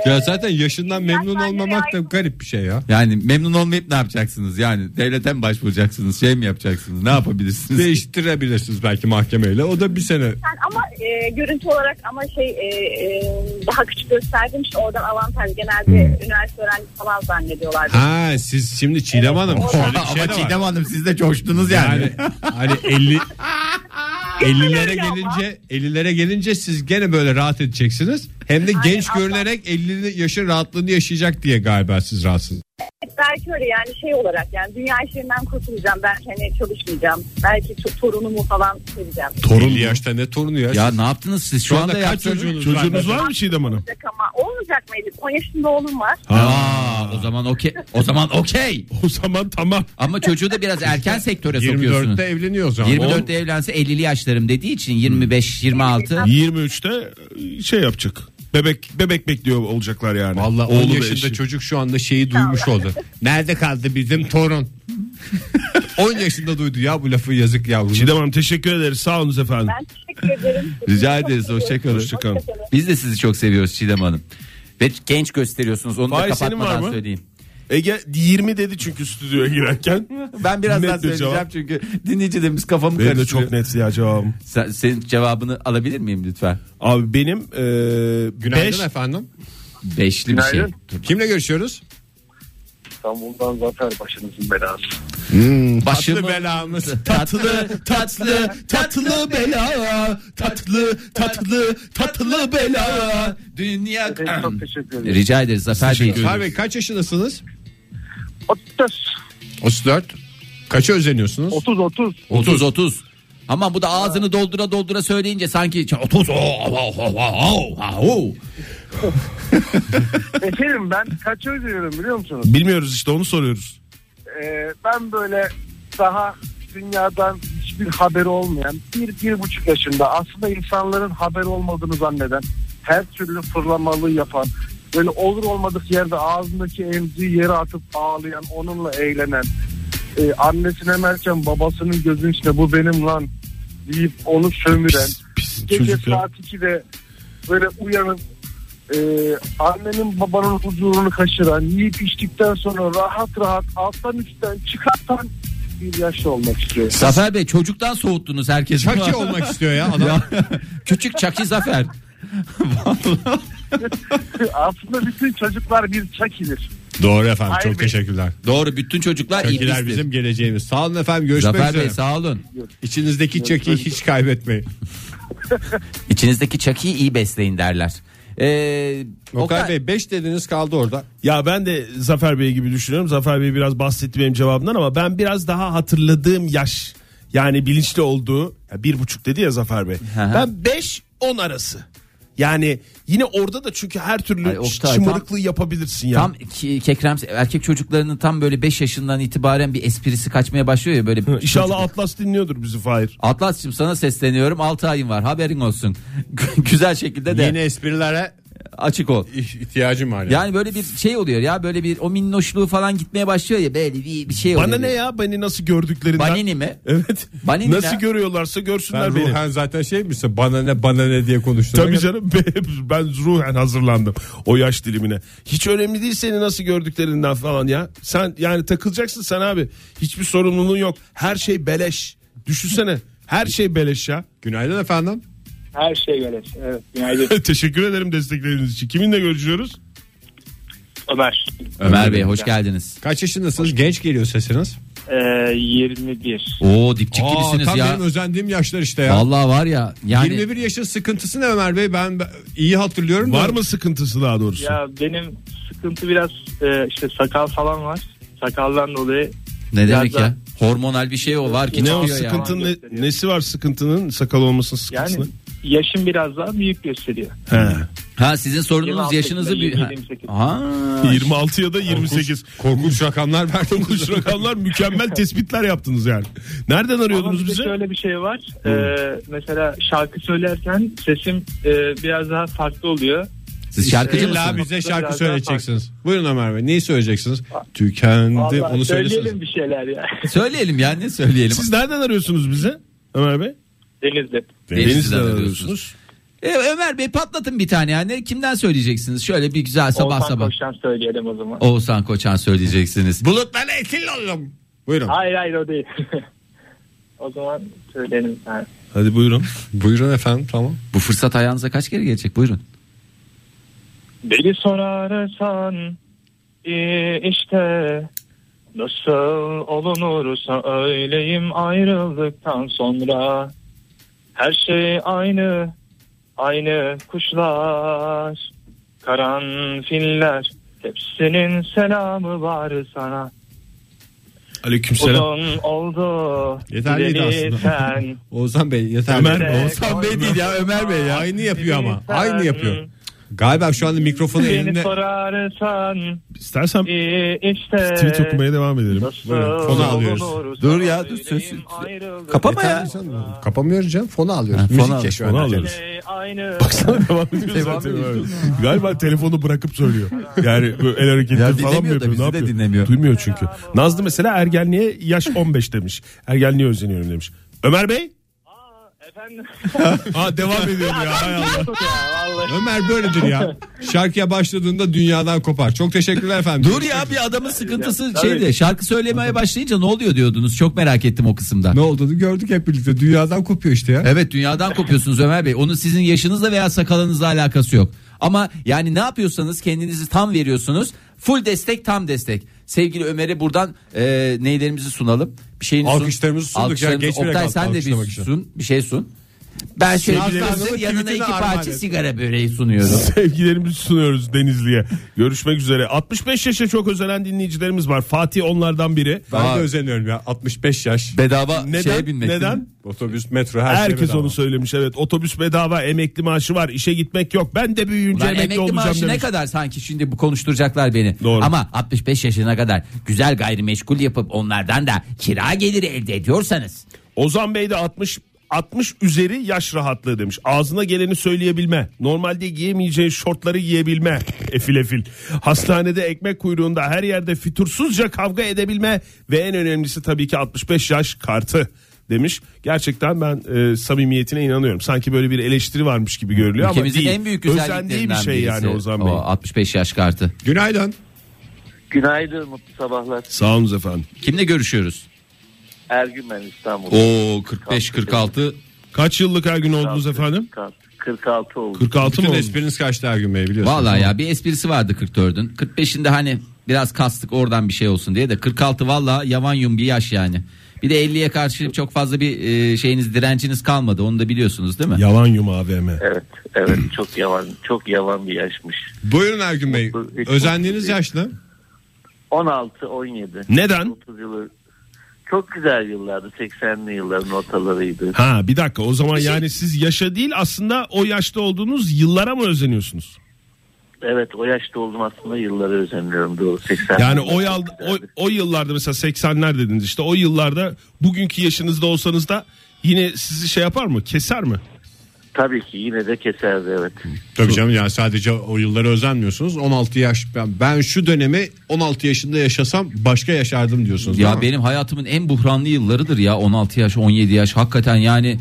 Ya zaten yaşından memnun Yaşlar olmamak da garip bir şey ya. Yani memnun olmayıp ne yapacaksınız? Yani devlete mi başvuracaksınız? Şey mi yapacaksınız? Ne yapabilirsiniz? Değiştirebilirsiniz belki mahkemeyle. O da bir sene. Yani ama e, görüntü olarak ama şey e, e, daha küçük gösterdiğim için oradan avantaj. Genelde üniversite öğrencisi falan zannediyorlar. Ha siz şimdi Çiğdem Hanım şöyle bir Ama şey de var. Çiğdem Hanım siz de coştunuz yani. Yani hani 50 50'lere öyle ama. gelince 50'lere gelince siz gene böyle rahat edeceksiniz. Hem de Aynen, genç Allah. görünerek 50 yaşın rahatlığını yaşayacak diye galiba siz rahatsınız. Belki öyle yani şey olarak yani dünya işlerinden kurtulacağım. Belki hani çalışmayacağım. Belki to- torunumu falan seveceğim. Torun 50 yaşta ne torunu ya? ya ne yaptınız siz? Şu, Şu anda, anda kaç çocuğunuz Çocuğunuz var mı Çiğdem Hanım? Olacak ama olmayacak mı Elif? 10 yaşında oğlum var. Aa, o zaman okey. O zaman okey. O zaman tamam. Ama çocuğu da biraz erken sektöre sokuyorsunuz. 24'te evleniyor o zaman. 24'te evlense 50'li yaşlarım dediği için 25 26. 23'te şey yapacak. Bebek bebek bekliyor olacaklar yani. Valla 10 Oğlu ve yaşında eşi. çocuk şu anda şeyi duymuş oldu. Nerede kaldı bizim torun? 10 yaşında duydu ya bu lafı yazık yavrum. Çiğdem Hanım teşekkür ederiz. Sağ olun efendim. Ben teşekkür ederim. Rica ederiz, seviyorum. hoşça kalın. Hoşça kalın. Biz de sizi çok seviyoruz Çiğdem Hanım. Ve genç gösteriyorsunuz onu Fahir, da kapatmadan söyleyeyim. Ege 20 dedi çünkü stüdyoya girerken. Ben birazdan Net söyleyeceğim cevap. çünkü dinleyicilerimiz kafamı Benim de karıştırıyor. çok net ya cevabım. Sen, senin cevabını alabilir miyim lütfen? Abi benim Günaydın 5 efendim. Beşli bir şey. Günaydın. Kimle görüşüyoruz? İstanbul'dan zafer başınızın belası. Başımı- Tatlı belamız. tatlı tatlı tatlı bela tatlı tatlı tatlı bela. Dünya Evet, çok teşekkür ederim. Rica ederiz Zafer Bey. Zafer Bey kaç yaşındasınız? 30 34. Kaça özeniyorsunuz? 30 30. 30 30. Ama bu da ağzını doldura doldura söyleyince sanki 30 oh, oh, oh, oh, oh, oh. Efendim ben kaç özlüyorum biliyor musunuz? Bilmiyoruz işte onu soruyoruz. Ee, ben böyle daha dünyadan hiçbir haberi olmayan bir, bir buçuk yaşında aslında insanların haberi olmadığını zanneden her türlü fırlamalı yapan böyle olur olmadık yerde ağzındaki emziği yere atıp ağlayan onunla eğlenen e, annesine merken babasının gözünün içinde bu benim lan deyip onu sömüren Pis, pis gece çocuk ya. saat 2'de böyle uyanıp e, annenin babanın huzurunu kaçıran yiyip içtikten sonra rahat rahat alttan üstten çıkartan bir yaşlı olmak istiyor. Zafer Bey çocuktan soğuttunuz herkesi. Çaki olmak istiyor ya adam. Küçük Çaki Zafer. Aslında bütün çocuklar bir çakidir. Doğru efendim Hayır çok Bey. teşekkürler. Doğru bütün çocuklar iyi Çakiler bizim geleceğimiz. Sağ olun efendim görüşmek Zafer üzere. Bey sağ olun. İçinizdeki çakiyi hiç kaybetmeyin. İçinizdeki Çaki'yi iyi besleyin derler. Ee, Okay Bey 5 dediniz kaldı orada. Ya ben de Zafer Bey gibi düşünüyorum. Zafer Bey biraz bahsetti benim cevabımdan ama ben biraz daha hatırladığım yaş yani bilinçli olduğu ya bir buçuk dedi ya Zafer Bey. Hı. ben 5-10 arası. Yani yine orada da çünkü her türlü Ay, Oktay, şımarıklığı yapabilirsin ya. Tam kekrem erkek çocuklarının tam böyle 5 yaşından itibaren bir esprisi kaçmaya başlıyor ya böyle. İnşallah çocuk- Atlas dinliyordur bizi Fahir. Atlas'cığım sana sesleniyorum 6 ayın var haberin olsun. Güzel şekilde de Yeni esprilere açık ol. ihtiyacım var. Yani. Yani böyle bir şey oluyor ya böyle bir o minnoşluğu falan gitmeye başlıyor ya böyle bir, bir şey oluyor. Bana ne ya beni nasıl gördüklerinden. Banini mi? Evet. Banini nasıl ne? görüyorlarsa görsünler Ben beni. ruhen zaten şey misin bana ne bana ne diye konuştum. Tabii canım ben ruhen hazırlandım o yaş dilimine. Hiç önemli değil seni nasıl gördüklerinden falan ya. Sen yani takılacaksın sen abi. Hiçbir sorumluluğun yok. Her şey beleş. Düşünsene. Her şey beleş ya. Günaydın efendim. Her şey böyle. Evet. Günaydın Teşekkür ederim destekleriniz için. Kiminle görüşüyoruz? Ömer. Ömer Bey hoş geldiniz. Kaç yaşındasınız? Genç geliyor sesiniz. Ee, 21. Oo dipçik Aa, gibisiniz tam ya. benim özendiğim yaşlar işte ya. Vallahi var ya yani 21 yaşın sıkıntısı ne Ömer Bey? Ben ben iyi hatırlıyorum. da. Var mı sıkıntısı daha doğrusu? Ya benim sıkıntı biraz e, işte sakal falan var. Sakaldan dolayı ne demek Biraz ya? Hormonal bir şey o var ki ne o çıkıyor ya. sıkıntının ne- nesi var sıkıntı'nın sakal olmasının yani sıkıntısı? Yaşım biraz daha büyük gösteriyor. He. Ha sizin sorununuz 26 yaşınızı bir yaşında, ha. 28. Ha. 26 ya da 28. Korkunç rakamlar verdiniz. Korkunç rakamlar mükemmel tespitler yaptınız yani. Nereden Ama arıyordunuz bir de bizi? şöyle bir şey var. Ee, mesela şarkı söylerken sesim e, biraz daha farklı oluyor. Siz şarkıcı İlla mısınız? bize şarkı söyleyeceksiniz. Buyurun Ömer Bey. Neyi söyleyeceksiniz? Tükendi. Vallahi Onu söyleyelim bir şeyler ya. Söyleyelim ya ne söyleyelim. Siz nereden arıyorsunuz bizi? Ömer Bey? Denizli. Denizli'den arıyorsunuz. E, Ömer Bey patlatın bir tane yani. Kimden söyleyeceksiniz? Şöyle bir güzel sabah Oğuzhan sabah. Koç'tan söyleyelim o zaman. Oğuzhan Koçan söyleyeceksiniz. Bulutlarla ekil oldum. Buyurun. Hayır hayır o değil. o zaman söyleyelim sen. Hadi buyurun. Buyurun efendim tamam. Bu fırsat ayağınıza kaç kere gelecek? Buyurun. Beni sorarsan iyi işte nasıl olunursa öyleyim ayrıldıktan sonra her şey aynı aynı kuşlar karanfiller hepsinin selamı var sana Aleykümselam. uzun oldu Yeterliydi aslında. sen Oğuzhan Bey yeter. Ömer. Oğuzhan Bey değil ya Ömer Bey ya. Aynı yapıyor ama. Aynı yapıyor. Galiba şu anda mikrofonu elinde. sorarsan İstersen iyi işte tweet okumaya devam edelim. Fonu alıyoruz. Dur ya, dur, söz-. Kapama ya. Kapamıyoruz canım. Fonu alıyoruz. Ha, fonu Müzik ya şu fonu an. alıyoruz. Baksana devam ediyor zaten. Galiba telefonu bırakıp söylüyor. Yani böyle el hareketi Ya falan mı dinlemiyor da yapıyor? bizi Ne de yapıyor? dinlemiyor. Duymuyor çünkü. Nazlı mesela ergenliğe yaş 15 demiş. Ergenliğe özeniyorum demiş. Ömer Bey? Efendim Ha devam ediyorum ya. Hay Allah. vallahi. Ömer böyledir ya. Şarkıya başladığında dünyadan kopar. Çok teşekkürler efendim. Dur ya bir adamın sıkıntısı şeydi. Şarkı söylemeye başlayınca ne oluyor diyordunuz. Çok merak ettim o kısımda. Ne olduğunu gördük hep birlikte. Dünyadan kopuyor işte ya. Evet dünyadan kopuyorsunuz Ömer Bey. Onun sizin yaşınızla veya sakalınızla alakası yok. Ama yani ne yapıyorsanız kendinizi tam veriyorsunuz. Full destek tam destek. Sevgili Ömer'e buradan e, neylerimizi sunalım. Bir şeyini sun. Alkışlarımızı sunduk ya, Alkışlarımızı- geçmeyerek Oktay sen de bir için. sun. Bir şey sun. Ben şöyle Sevgilerimizi yanına iki parça et. sigara böreği sunuyorum. Sevgilerimizi sunuyoruz Denizli'ye. Görüşmek üzere. 65 yaşa çok özenen dinleyicilerimiz var. Fatih onlardan biri. Ben Aa. de özeniyorum ya. 65 yaş. Bedava Neden? şeye binmek. Neden? Otobüs, metro her şey Herkes bedava. onu söylemiş evet. Otobüs bedava, emekli maaşı var, işe gitmek yok. Ben de büyüyünce Ulan emekli, emekli olacağım maaşı ne demiş. kadar sanki şimdi bu konuşturacaklar beni. Doğru. Ama 65 yaşına kadar güzel gayrimeşgul yapıp onlardan da kira geliri elde ediyorsanız. Ozan Bey de 60 60 üzeri yaş rahatlığı demiş. Ağzına geleni söyleyebilme. Normalde giyemeyeceğin şortları giyebilme. Efil efil. Hastanede ekmek kuyruğunda her yerde fütursuzca kavga edebilme. Ve en önemlisi tabii ki 65 yaş kartı demiş. Gerçekten ben e, samimiyetine inanıyorum. Sanki böyle bir eleştiri varmış gibi görülüyor ama değil. en büyük Özendiği bir şey birisi. yani Ozan Bey. O 65 yaş kartı. Günaydın. Günaydın mutlu sabahlar. Sağ olun efendim. Kimle görüşüyoruz? Ergün ben İstanbul. Oo 45 46 Kaç yıllık her gün oldunuz efendim? 46 oldu. 46 Bütün mı oldu? espriniz kaçtı Ergün Bey biliyorsunuz. Vallahi ya bir esprisi vardı 44'ün. 45'inde hani biraz kastık oradan bir şey olsun diye de 46 vallahi yavan yum bir yaş yani. Bir de 50'ye karşı çok fazla bir e, şeyiniz direnciniz kalmadı. Onu da biliyorsunuz değil mi? Yalan yum AVM. Evet evet çok yavan çok yavan bir yaşmış. Buyurun Ergün Bey. Mutlu- Özendiğiniz mutlu yaşlı. 16 17. Neden? 30 yılı çok güzel yıllardı 80'li yılların ortalarıydı. Ha bir dakika o zaman yani siz yaşa değil aslında o yaşta olduğunuz yıllara mı özeniyorsunuz? Evet o yaşta oldum aslında yıllara özeniyorum doğru 80. Yani o, yal, o, o yıllarda mesela 80'ler dediniz işte o yıllarda bugünkü yaşınızda olsanız da yine sizi şey yapar mı keser mi? Tabii ki yine de keserdi evet. Tabii canım yani sadece o yıllara özenmiyorsunuz. 16 yaş ben, ben şu dönemi 16 yaşında yaşasam başka yaşardım diyorsunuz. Ya benim hayatımın en buhranlı yıllarıdır ya 16 yaş 17 yaş hakikaten yani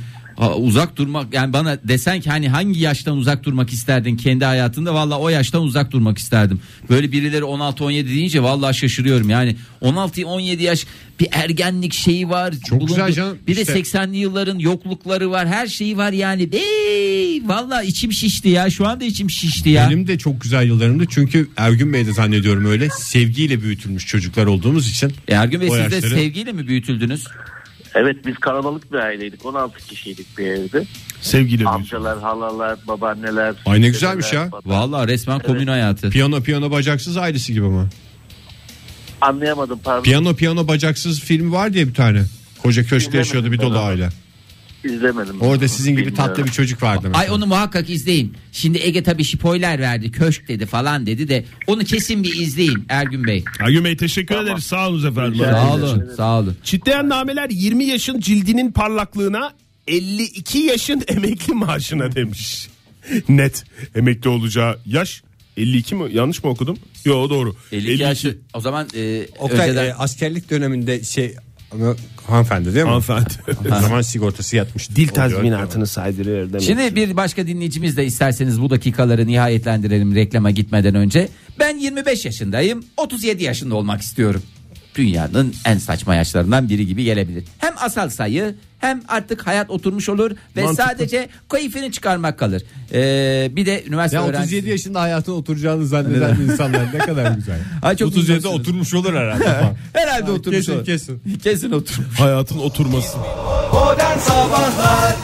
uzak durmak yani bana desen ki hani hangi yaştan uzak durmak isterdin kendi hayatında valla o yaştan uzak durmak isterdim. Böyle birileri 16 17 deyince valla şaşırıyorum yani 16 17 yaş bir ergenlik şeyi var. Çok güzel canım. Bir de İşte- 80'li yılların yoklukları var her şeyi var yani. Ey valla içim şişti ya şu anda içim şişti ya. Benim de çok güzel yıllarımdı çünkü Ergün Bey de zannediyorum öyle sevgiyle büyütülmüş çocuklar olduğumuz için. Ergün Bey siz de yaşları- sevgiyle mi büyütüldünüz? Evet biz kalabalık bir aileydik 16 kişiydik bir evde. Sevgili Amcalar, halalar, babaanneler. Ay ne güzelmiş ya. dedeler, Valla resmen komün hayatı. Piyano piyano bacaksız ailesi gibi mi? Anlayamadım pardon. Piyano piyano bacaksız filmi var diye bir tane. Koca köşkte yaşıyordu bir dolu aile. İzlemedim. Orada sizin gibi Bilmiyorum. tatlı bir çocuk vardı. mesela. Ay onu muhakkak izleyin. Şimdi Ege tabii spoiler verdi. Köşk dedi falan dedi de onu kesin bir izleyin Ergün Bey. Ergün Bey teşekkür ederiz sağ olun efendim. Sağ olun. Sağ olun. Çitleyen nameler 20 yaşın cildinin parlaklığına 52 yaşın emekli maaşına demiş. Net emekli olacağı yaş 52 mi yanlış mı okudum? Yo doğru. 52 yaşı o zaman e, Oktay önceden e, askerlik döneminde şey hanımefendi değil mi? Hanımefendi. O zaman sigortası yatmış. Dil tazminatını saydırıyor demek. Şimdi bir başka dinleyicimiz de isterseniz bu dakikaları nihayetlendirelim reklama gitmeden önce. Ben 25 yaşındayım 37 yaşında olmak istiyorum. Dünyanın en saçma yaşlarından biri gibi gelebilir. Hem asal sayı hem artık hayat oturmuş olur ve Mantıklı. sadece keyfini çıkarmak kalır. Ee, bir de üniversite Ya öğrencisi. 37 yaşında hayatın oturacağını zanneden insanlar ne kadar güzel. Ay, çok 37'de minnosunuz. oturmuş olur herhalde. Herhalde oturmuş kesin, olur. kesin. Kesin oturmuş. Hayatın oturması. Modern Sabahlar